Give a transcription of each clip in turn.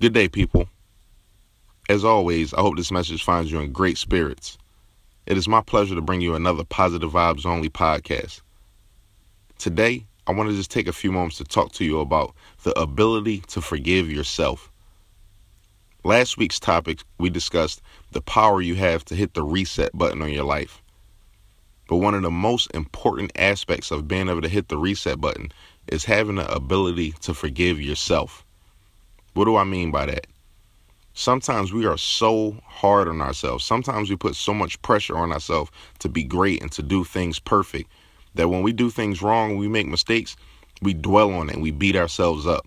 Good day, people. As always, I hope this message finds you in great spirits. It is my pleasure to bring you another Positive Vibes Only podcast. Today, I want to just take a few moments to talk to you about the ability to forgive yourself. Last week's topic, we discussed the power you have to hit the reset button on your life. But one of the most important aspects of being able to hit the reset button is having the ability to forgive yourself. What do I mean by that? Sometimes we are so hard on ourselves. Sometimes we put so much pressure on ourselves to be great and to do things perfect that when we do things wrong, we make mistakes, we dwell on it and we beat ourselves up.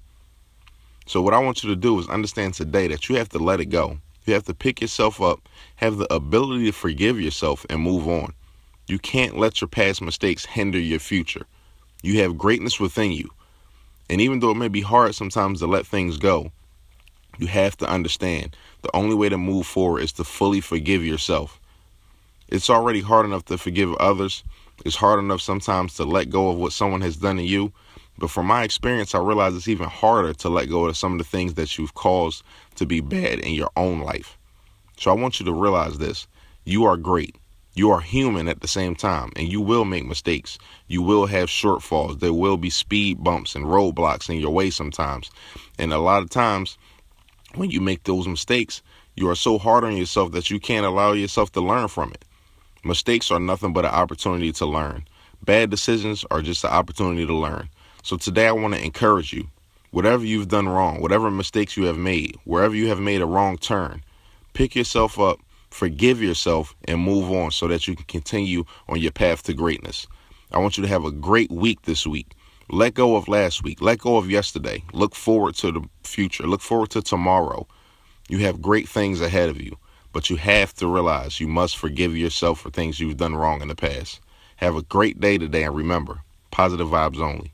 So, what I want you to do is understand today that you have to let it go. You have to pick yourself up, have the ability to forgive yourself, and move on. You can't let your past mistakes hinder your future. You have greatness within you. And even though it may be hard sometimes to let things go, you have to understand the only way to move forward is to fully forgive yourself. It's already hard enough to forgive others. It's hard enough sometimes to let go of what someone has done to you. But from my experience, I realize it's even harder to let go of some of the things that you've caused to be bad in your own life. So I want you to realize this you are great. You are human at the same time, and you will make mistakes. You will have shortfalls. There will be speed bumps and roadblocks in your way sometimes. And a lot of times, when you make those mistakes, you are so hard on yourself that you can't allow yourself to learn from it. Mistakes are nothing but an opportunity to learn. Bad decisions are just an opportunity to learn. So today I want to encourage you. Whatever you've done wrong, whatever mistakes you have made, wherever you have made a wrong turn, pick yourself up, forgive yourself, and move on so that you can continue on your path to greatness. I want you to have a great week this week. Let go of last week. Let go of yesterday. Look forward to the future. Look forward to tomorrow. You have great things ahead of you, but you have to realize you must forgive yourself for things you've done wrong in the past. Have a great day today, and remember positive vibes only.